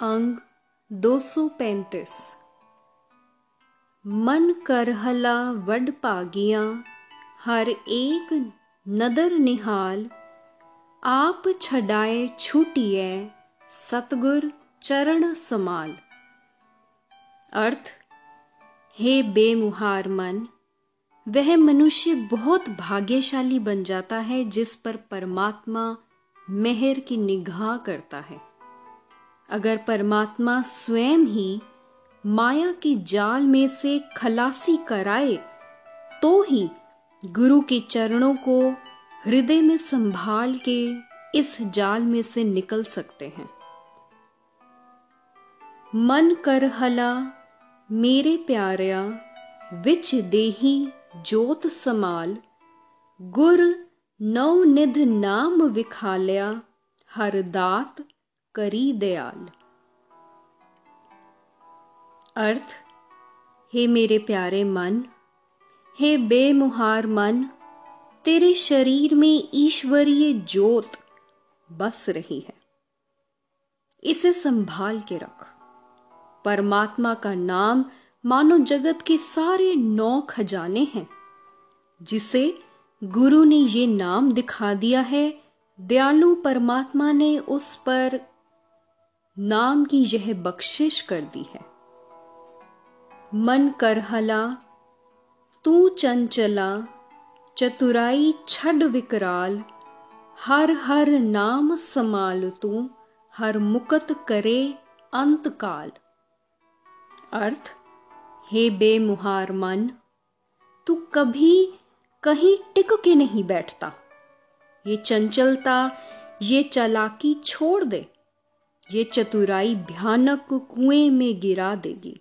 अंग 235 मन करहला वड पागियाँ, हर एक नदर निहाल। आप छडाए छूटिए, सतगुर चरण समाल। अर्थ, हे बेमुहार मन, वह मनुष्य बहुत भाग्यशाली बन जाता है जिस पर परमात्मा मेहर की निगाह करता है। अगर परमात्मा स्वयं ही माया के जाल में से खलासी कराए तो ही गुरु के चरणों को हृदय में संभाल के इस जाल में से निकल सकते हैं। मन कर हला, मेरे प्यारिया, विच देही जोत समाल। गुर नव निध नाम विखालिया, हर दात करी दयाल। अर्थ, हे मेरे प्यारे मन, हे बेमुहार मन, तेरे शरीर में ईश्वरीय ज्योत बस रही है। इसे संभाल के रख। परमात्मा का नाम मानो जगत के सारे नौ खजाने हैं, जिसे गुरु ने ये नाम दिखा दिया है, दयालु परमात्मा ने उस पर नाम की यह बख्शिश कर दी है। मन करहला, तू चंचला, चतुराई छड विकराल, हर हर नाम समाल तू, हर मुकत करे अंतकाल। अर्थ, हे बेमुहार मन, तू कभी कहीं टिक के नहीं बैठता। ये चंचलता, ये चलाकी छोड़ दे। ये चतुराई भयानक कुएँ में गिरा देगी।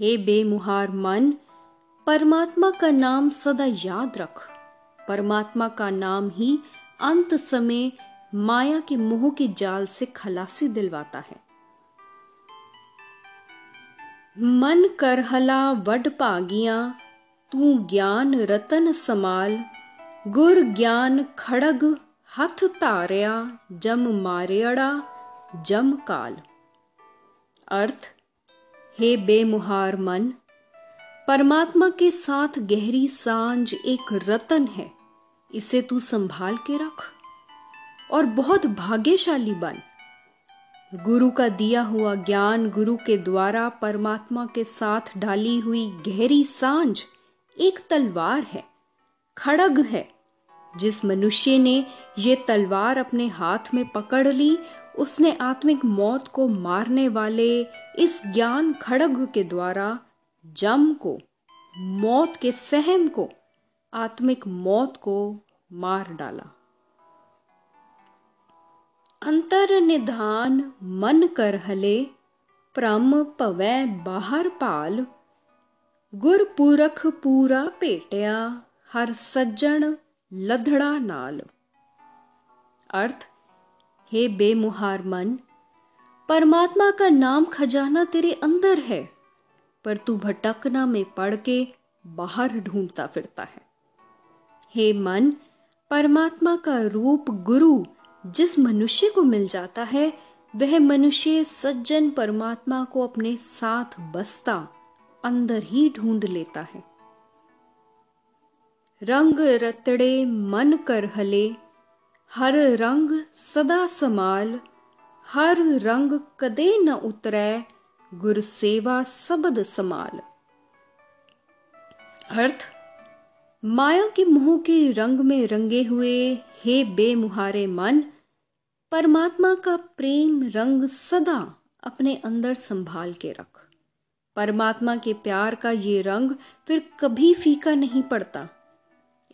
हे बेमुहार मन, परमात्मा का नाम सदा याद रख। परमात्मा का नाम ही अंत समय माया के मोह के जाल से खलासी दिलवाता है। मन करहला वड पागिया, तू ज्ञान रतन समाल। गुर ज्ञान खड़ग हथ तारिया, जम मारियड़ा जम काल अर्थ, हे बेमुहार मन, परमात्मा के साथ गहरी साँझ एक रतन है, इसे तू संभाल के रख और बहुत भाग्यशाली बन। गुरु का दिया हुआ ज्ञान गुरु के द्वारा परमात्मा के साथ डाली हुई गहरी साँझ एक तलवार है, खड़ग है, जिस मनुष्य ने ये तलवार अपने हाथ में पकड़ ली उसने आत्मिक मौत को मारने वाले इस ज्ञान खड़ग के द्वारा जम को, मौत के सहम को, आत्मिक मौत को मार डाला। अंतर निधान मन कर हले, प्रम पवै बाहर पाल। गुर पुरख पूरा पेटिया, हर सज्जन लधड़ा नाल। अर्थ हे बेमुहार मन, परमात्मा का नाम खजाना तेरे अंदर है, पर तू भटकना में पड़ के बाहर ढूंढता फिरता है। हे मन, परमात्मा का रूप गुरु जिस मनुष्य को मिल जाता है, वह मनुष्य सज्जन परमात्मा को अपने साथ बसता, अंदर ही ढूंढ लेता है। रंग रतड़े मन कर हले हर रंग सदा समाल, हर रंग कदे न उतरै, गुर सेवा सबद समाल। अर्थ, माया के मोह के रंग में रंगे हुए हे बेमुहारे मन, परमात्मा का प्रेम रंग सदा अपने अंदर संभाल के रख। परमात्मा के प्यार का ये रंग फिर कभी फीका नहीं पड़ता।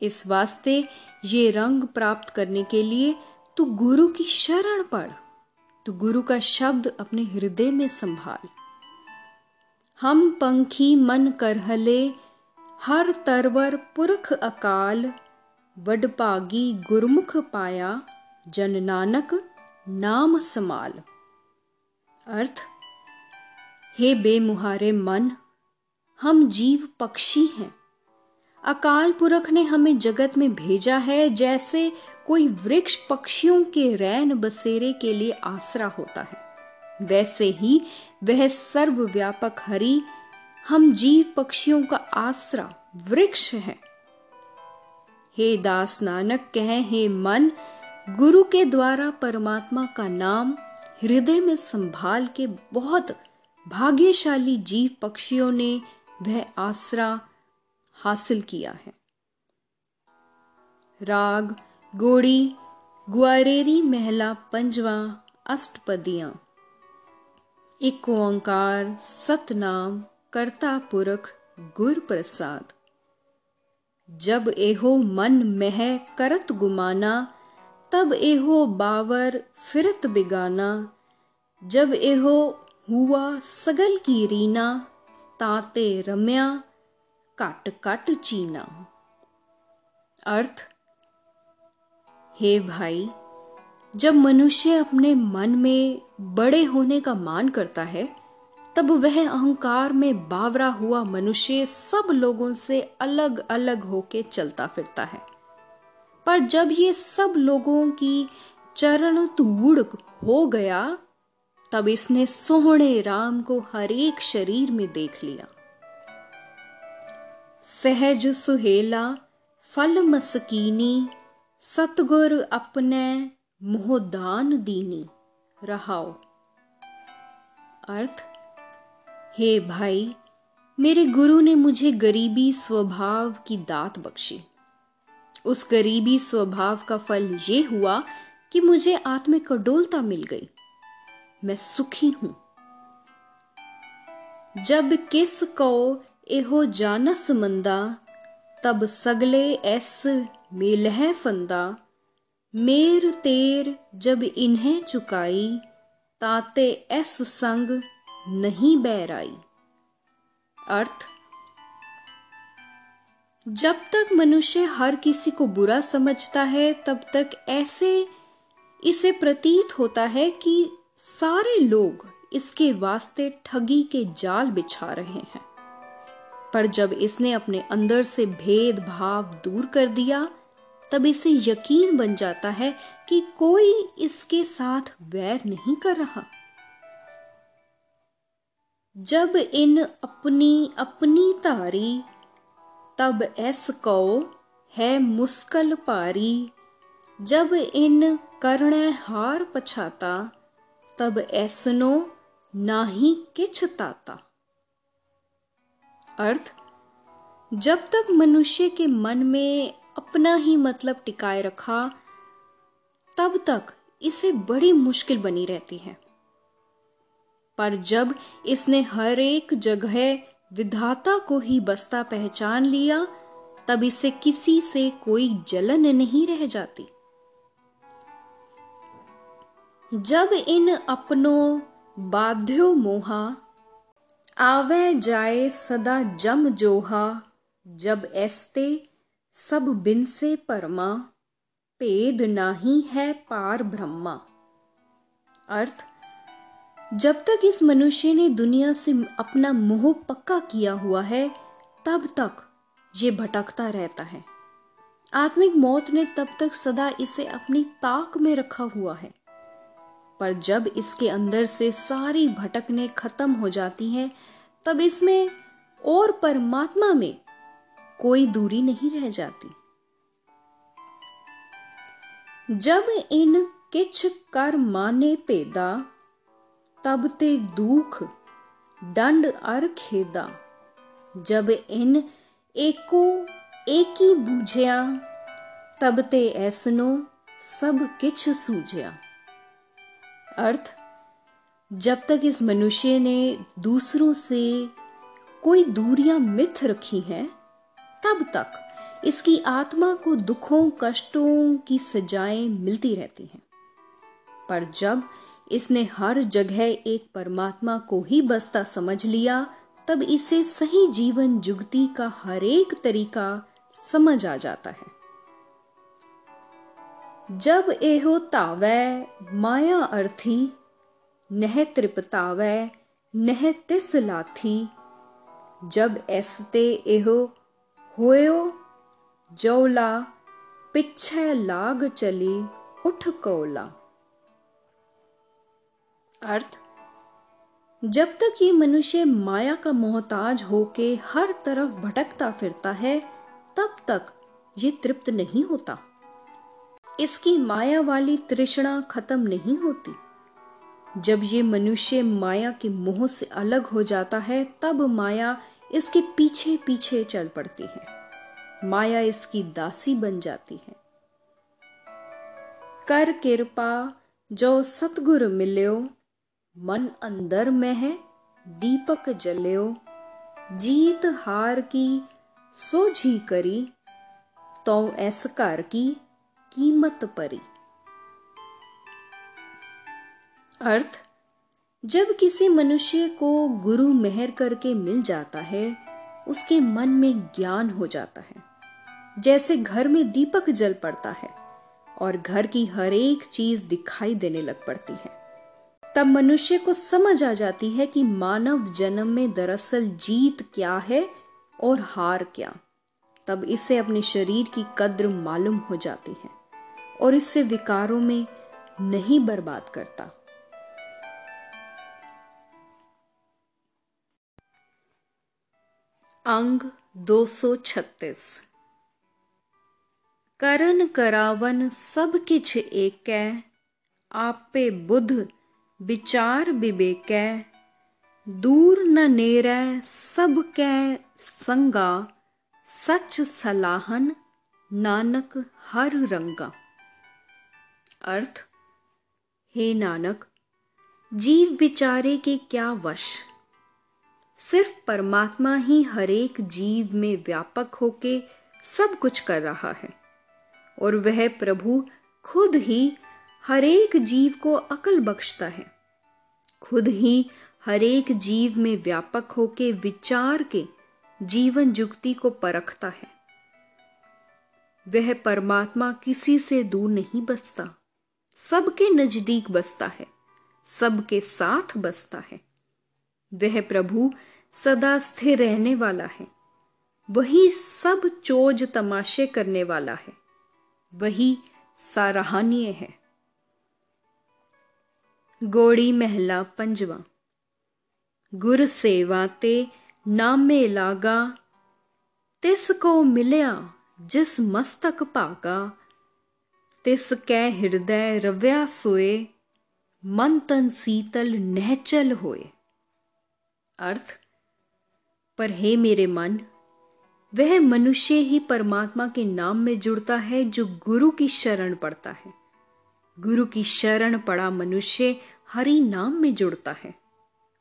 इस वास्ते ये रंग प्राप्त करने के लिए तू गुरु की शरण पढ़। तू गुरु का शब्द अपने हृदय में संभाल। हम पंखी मन करहले, हर तरवर पुरख अकाल। वडपागी गुरमुख पाया, जन नानक नाम समाल। अर्थ, हे बेमुहारे मन, हम जीव पक्षी हैं। अकाल पुरख ने हमें जगत में भेजा है, जैसे कोई वृक्ष पक्षियों के रैन बसेरे के लिए आसरा होता है। वैसे ही वह सर्वव्यापक हरि, हम जीव पक्षियों का आसरा वृक्ष है। हे दास नानक, कह, हे मन, गुरु के द्वारा परमात्मा का नाम हृदय में संभाल के बहुत भाग्यशाली जीव पक्षियों ने वह आसरा हासिल किया है। राग, गोड़ी, ग्वारेरी, महला, पंजवा, अष्टपदियाँ। एक ओंकार, सतनाम कर्ता पुरख गुर प्रसाद जब एहो मन मह करत गुमाना, तब एहो बावर फिरत बिगाना। जब एहो हुआ सगल की रीना, ताते रम्या कट कट चीना अर्थ, हे भाई, जब मनुष्य अपने मन में बड़े होने का मान करता है, तब वह अहंकार में बावरा हुआ मनुष्य सब लोगों से अलग अलग होके चलता फिरता है। पर जब ये सब लोगों की चरण तूड़ हो गया, तब इसने सोहणे राम को हरेक शरीर में देख लिया। सहज सुहेला फल मसकीनी सतगुर अपने मोहदान दीनी रहाओ अर्थ हे भाई मेरे गुरु ने मुझे गरीबी स्वभाव की दात बख्शी उस गरीबी स्वभाव का फल ये हुआ कि मुझे आत्मिक कडोलता मिल गई मैं सुखी हूँ जब किस को जानस मंदा तब सगले एस मिलह फंदा मेर तेर जब इन्हें चुकाई ताते एस संग नहीं बैराई अर्थ जब तक मनुष्य हर किसी को बुरा समझता है तब तक ऐसे इसे प्रतीत होता है कि सारे लोग इसके वास्ते ठगी के जाल बिछा रहे हैं पर जब इसने अपने अंदर से भेदभाव दूर कर दिया, तब इसे यकीन बन जाता है कि कोई इसके साथ वैर नहीं कर रहा। जब इन अपनी अपनी तारी, तब ऐस को है मुस्कल पारी। जब इन कर्ण हार पछाता, तब ऐसनो नाही किछ ताता। अर्थ, जब तक मनुष्य के मन में अपना ही मतलब टिकाए रखा, तब तक इसे बड़ी मुश्किल बनी रहती है। पर जब इसने हर एक जगह विधाता को ही बसता पहचान लिया, तब इसे किसी से कोई जलन नहीं रह जाती। जब इन अपनों बाध्यो मोहा आवे जाए सदा जम जोहा, जब ऐसते सब बिन से परमा भेद नाही है पार ब्रह्मा। अर्थ, जब तक इस मनुष्य ने दुनिया से अपना मोह पक्का किया हुआ है, तब तक ये भटकता रहता है। आत्मिक मौत ने तब तक सदा इसे अपनी ताक में रखा हुआ है। पर जब इसके अंदर से सारी भटकने खत्म हो जाती हैं, तब इसमें और परमात्मा में कोई दूरी नहीं रह जाती। जब इन किच कर माने पेदा, तब ते दुख, दंड अर खेदा। जब इन एको एकी बूझिया, तब ते ऐसनो सब किच सूझिया। अर्थ, जब तक इस मनुष्य ने दूसरों से कोई दूरियाँ मिथ रखी हैं, तब तक इसकी आत्मा को दुखों, कष्टों की सजाएँ मिलती रहती हैं। पर जब इसने हर जगह एक परमात्मा को ही बसता समझ लिया, तब इसे सही जीवन जुगती का हर एक तरीका समझ आ जाता है। जब एहो तावै माया अर्थी, नह तृपतावै, नह तिस लाथी। जब ऐसते एहो होयो, जौला पिछे लाग चली, उठ कोला। अर्थ, जब तक ये मनुष्य माया का मोहताज होके हर तरफ़ भटकता फिरता है, तब तक ये तृप्त नहीं होता। इसकी माया वाली तृष्णा खत्म नहीं होती। जब ये मनुष्य माया के मोह से अलग हो जाता है, तब माया इसके पीछे पीछे चल पड़ती है। माया इसकी दासी बन जाती है। कर कृपा जो सतगुर मिल्यो, मन अंदर में है, दीपक जल्यो। जीत हार की, सोझी करी तो ऐस की कीमत परी। अर्थ, जब किसी मनुष्य को गुरु मेहर करके मिल जाता है, उसके मन में ज्ञान हो जाता है। जैसे घर में दीपक जल पड़ता है और घर की हर एक चीज़ दिखाई देने लग पड़ती है। तब मनुष्य को समझ आ जाती है कि मानव जन्म में दरअसल जीत क्या है और हार क्या। तब इसे अपने शरीर की कद्र मालूम हो जाती है। और इससे विकारों में नहीं बर्बाद करता। अंग 236 करन करावन सब किछ एक, आपे बुध विचार विवेक। दूर न नेर सब कै संगा, सच सलाहन नानक हर रंगा। अर्थ, हे नानक, जीव विचारे के क्या वश? सिर्फ़ परमात्मा ही हरेक जीव में व्यापक होके सब कुछ कर रहा है, और वह प्रभु खुद ही हरेक जीव को अकल बख्शता है। खुद ही हरेक जीव में व्यापक होके विचार के जीवन जुक्ति को परखता है। वह परमात्मा किसी से दूर नहीं बसता। सबके नज़दीक बसता है, सबके साथ बसता है। वह प्रभु सदा स्थिर रहने वाला है, वही सब चोज तमाशे करने वाला है, वही सराहनीय है। गोड़ी महला पंजवा, गुर सेवा ते नामे लागा, तिस को मिलया जिस मस्तक भागा तिस कै हृदय रव्या सोए, मन तन सीतल नहचल होए अर्थ, पर हे मेरे मन, वह मनुष्य ही परमात्मा के नाम में जुड़ता है जो गुरु की शरण पड़ता है गुरु की शरण पड़ा मनुष्य हरि नाम में जुड़ता है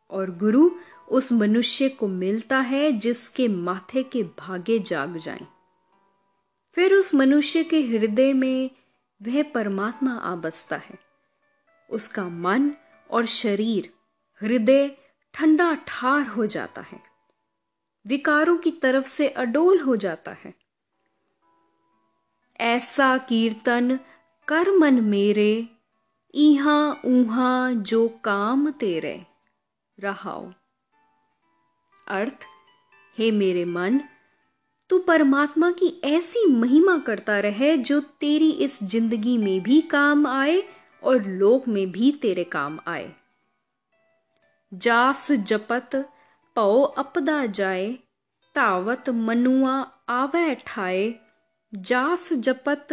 और गुरु उस मनुष्य को मिलता है जिसके माथे के भागे जाग जाएँ। फिर उस मनुष्य के हृदय में वह परमात्मा आ बसता है। उसका मन और शरीर, हृदय ठंडा ठार हो जाता है। विकारों की तरफ़ से अडोल हो जाता है। ऐसा कीर्तन कर मन मेरे इहा ऊहा जो काम तेरे। रहाओ। अर्थ, हे मेरे मन तू परमात्मा की ऐसी महिमा करता रहे जो तेरी इस ज़िंदगी में भी काम आए और लोक में भी तेरे काम आए। जास जपत पौ अपदा जाए, तावत मनुआ आवे ठाए। जास जपत,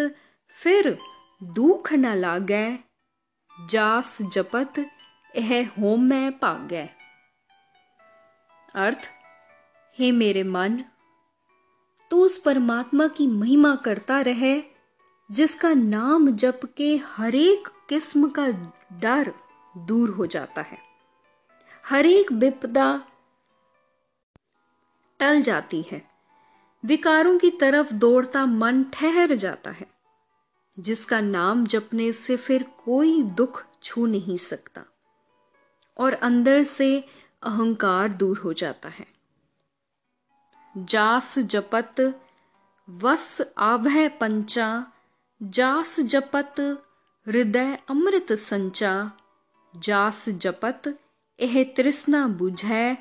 फिर दुख न लागै। जास जपत यह होम में भागै अर्थ, हे मेरे मन तू उस परमात्मा की महिमा करता रहे, जिसका नाम जप के हरेक किस्म का डर दूर हो जाता है। हरेक विपदा टल जाती है। विकारों की तरफ़ दौड़ता मन ठहर जाता है, जिसका नाम जपने से फिर कोई दुख छू नहीं सकता, और अंदर से अहंकार दूर हो जाता है। जास जपत, वस आवह पंचा, जास जपत, हृदय अमृत संचा। जास जपत, एह तृष्णा बुझै,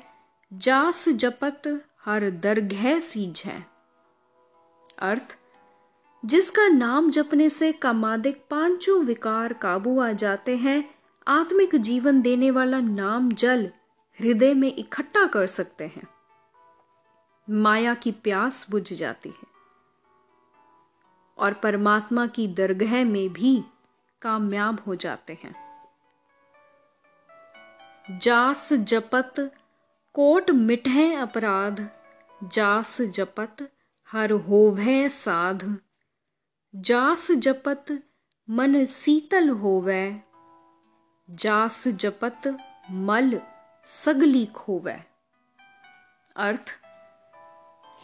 जास जपत, हर दरगह सीझै। अर्थ, जिसका नाम जपने से कामादिक पाँचों विकार काबू आ जाते हैं, आत्मिक जीवन देने वाला नाम जल हृदय में इकट्ठा कर सकते हैं। माया की प्यास बुझ जाती है और परमात्मा की दरगह में भी कामयाब हो जाते हैं। जास जपत कोट मिठे अपराध, जास जपत हर होवे साध। जास जपत मन शीतल होवे, जास जपत मल सगली खोवे। अर्थ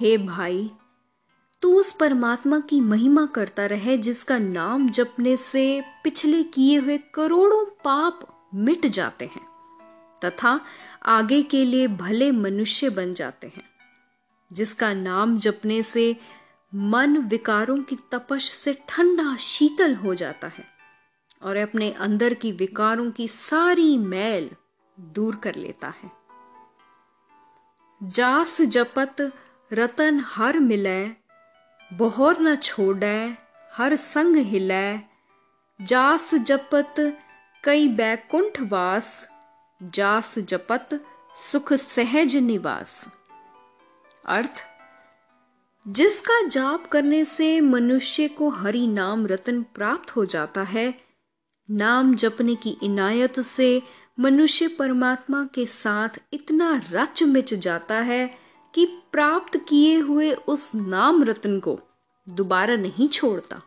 हे भाई, तू उस परमात्मा की महिमा करता रहे, जिसका नाम जपने से पिछले किए हुए करोड़ों पाप मिट जाते हैं, तथा आगे के लिए भले मनुष्य बन जाते हैं, जिसका नाम जपने से मन विकारों की तपश से ठंडा शीतल हो जाता है, और अपने अंदर की विकारों की सारी मैल दूर कर लेता है। जास जपत रतन हर मिले, बहोर न छोड़े, हर संग हिले। जास जपत कई बैकुंठ वास, जास जपत सुख सहज निवास। अर्थ, जिसका जाप करने से मनुष्य को हरि नाम रतन प्राप्त हो जाता है, नाम जपने की इनायत से मनुष्य परमात्मा के साथ इतना रच मिच जाता है कि प्राप्त किए हुए उस नाम रत्न को दोबारा नहीं छोड़ता।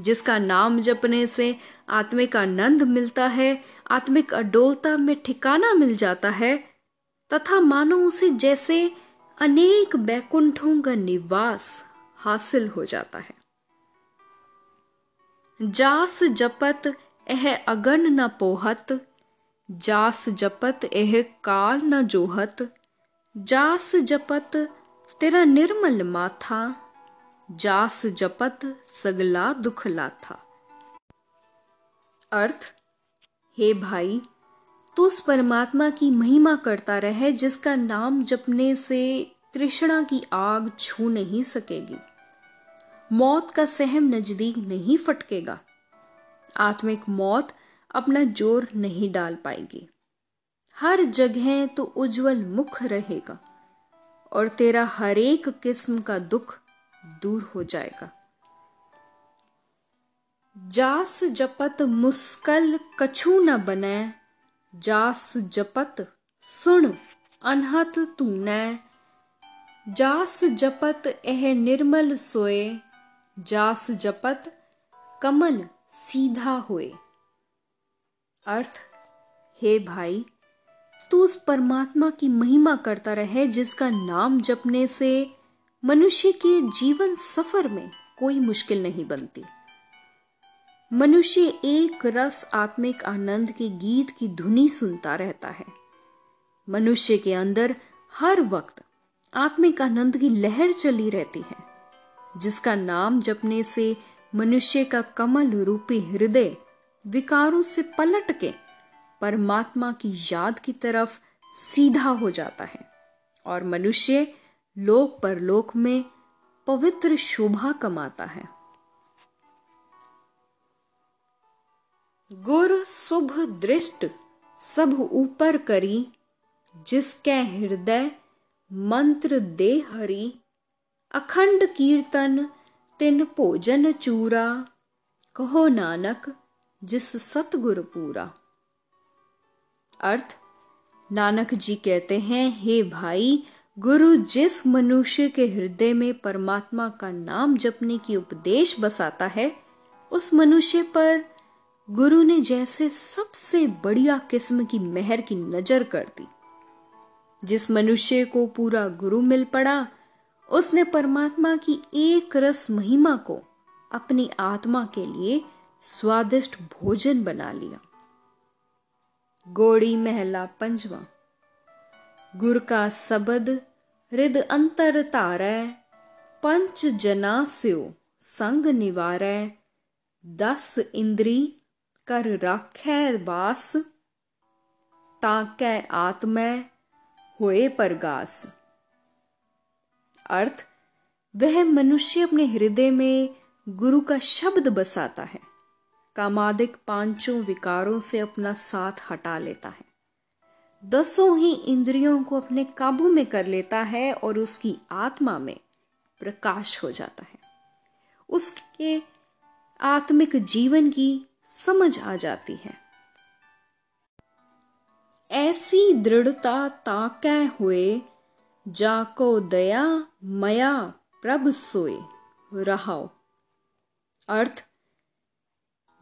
जिसका नाम जपने से आत्मिक आनंद मिलता है, आत्मिक अडोलता में ठिकाना मिल जाता है, तथा मानो उसे जैसे अनेक बैकुंठों का निवास हासिल हो जाता है। जास जपत एह अगन न पोहत, जास जपत एह काल न जोहत जास जपत तेरा निर्मल माथा, जास जपत सगला दुख लाथा। अर्थ, हे भाई, तू उस परमात्मा की महिमा करता रहे, जिसका नाम जपने से तृष्णा की आग छू नहीं सकेगी। मौत का सहम नज़दीक नहीं फटकेगा। आत्मिक मौत अपना ज़ोर नहीं डाल पाएगी। हर जगह तो उज्जवल मुख रहेगा, और तेरा हर एक किस्म का दुख दूर हो जाएगा। जास जपत मुस्कल कछु न बने, जास जपत सुन अनहत तूने जास जपत एह निर्मल सोए, जास जपत कमल सीधा होए। अर्थ, हे भाई तू उस परमात्मा की महिमा करता रहे, जिसका नाम जपने से मनुष्य के जीवन सफ़र में कोई मुश्किल नहीं बनती। मनुष्य एक रस आत्मिक आनंद के गीत की धुनी सुनता रहता है। मनुष्य के अंदर हर वक्त आत्मिक आनंद की लहर चली रहती है, जिसका नाम जपने से मनुष्य का कमल रूपी हृदय विकारों से पलट के परमात्मा की याद की तरफ़ सीधा हो जाता है और मनुष्य लोक परलोक में पवित्र शोभा कमाता है। गुर शुभ दृष्ट सब ऊपर करी, जिसके हृदय मंत्र दे हरी, अखंड कीर्तन तिन भोजन चूरा, कहो नानक जिस सतगुर पूरा। अर्थ, नानक जी कहते हैं, हे भाई, गुरु जिस मनुष्य के हृदय में परमात्मा का नाम जपने की उपदेश बसाता है, उस मनुष्य पर गुरु ने जैसे सबसे बढ़िया किस्म की मेहर की नज़र कर दी। जिस मनुष्य को पूरा गुरु मिल पड़ा, उसने परमात्मा की एक रस महिमा को अपनी आत्मा के लिए स्वादिष्ट भोजन बना लिया। गोड़ी महला पंजवा। गुर का सबद रिद अंतर तारै, पंच जना स्यो संग निवारै। दस इंद्री कर राखै वास ताकै आत्मै होए परगास। अर्थ, वह मनुष्य अपने हृदय में गुरु का शब्द बसाता है। कामादिक पाँचों विकारों से अपना साथ हटा लेता है। दसों ही इंद्रियों को अपने काबू में कर लेता है और उसकी आत्मा में प्रकाश हो जाता है। उसके आत्मिक जीवन की समझ आ जाती है। ऐसी दृढ़ता ताकै हुए, जाको दया मया प्रभ सोए, रहाओ। अर्थ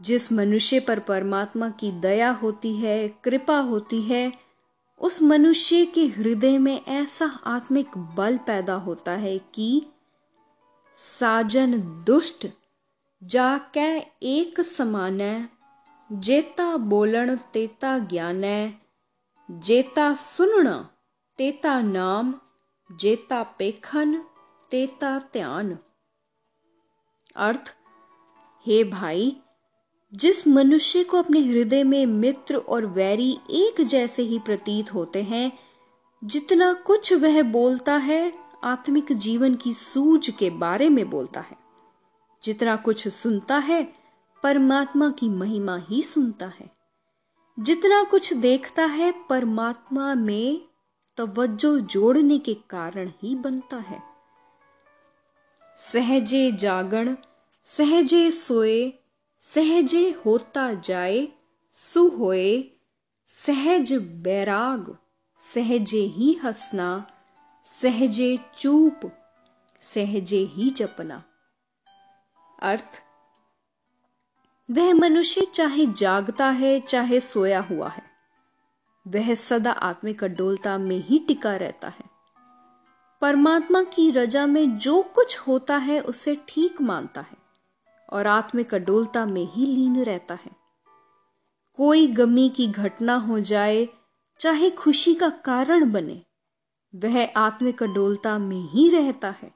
जिस मनुष्य पर परमात्मा की दया होती है, कृपा होती है, उस मनुष्य के हृदय में ऐसा आत्मिक बल पैदा होता है कि साजन दुष्ट जाकै एक समान है जेता बोलण तेता ज्ञान है जेता सुनना तेता नाम, जेता पेखन तेता ध्यान अर्थ, हे भाई जिस मनुष्य को अपने हृदय में मित्र और वैरी एक जैसे ही प्रतीत होते हैं, जितना कुछ वह बोलता है, आत्मिक जीवन की सूझ के बारे में बोलता है। जितना कुछ सुनता है, परमात्मा की महिमा ही सुनता है। जितना कुछ देखता है, परमात्मा में तवज्जो जोड़ने के कारण ही बनता है। सहजे जागण, सहजे सोए सहजे होता जाए, सु होए, सहज बैराग, सहजे ही हंसना, सहजे चूप, सहजे ही जपना। अर्थ, वह मनुष्य चाहे जागता है, चाहे सोया हुआ है, वह सदा आत्मिक अडोलता में ही टिका रहता है। परमात्मा की रजा में जो कुछ होता है, उसे ठीक मानता है। और आत्मिक अडोलता में ही लीन रहता है। कोई गमी की घटना हो जाए, चाहे खुशी का कारण बने, वह आत्मिक अडोलता में ही रहता है।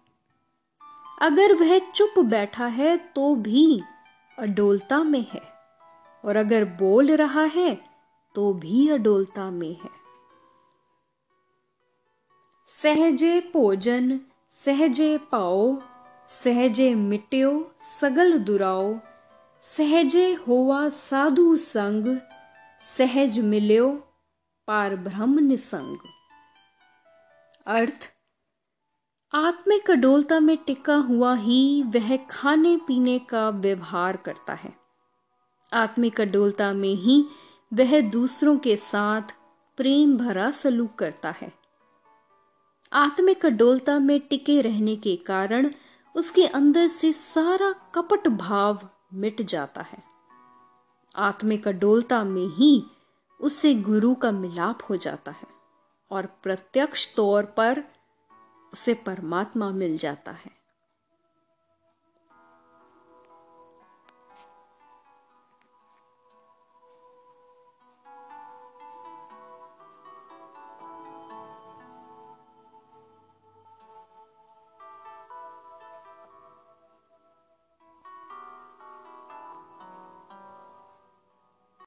अगर वह चुप बैठा है तो भी अडोलता में है। और अगर बोल रहा है तो भी अडोलता में है। सहजे भोजन, सहजे पाओ सहजे मिट्यो सगल दुराओ। सहजे होवा साधु संग। सहज मिल्यो, पार ब्रह्म निसंग। अर्थ, आत्मिक अडोलता में टिका हुआ ही वह खाने पीने का व्यवहार करता है। आत्मिक अडोलता में ही वह दूसरों के साथ प्रेम भरा सलूक करता है। आत्मिक अडोलता में टिके रहने के कारण उसके अंदर से सारा कपट भाव मिट जाता है। आत्मे का डोलता में ही उससे गुरु का मिलाप हो जाता है और प्रत्यक्ष तौर पर उसे परमात्मा मिल जाता है।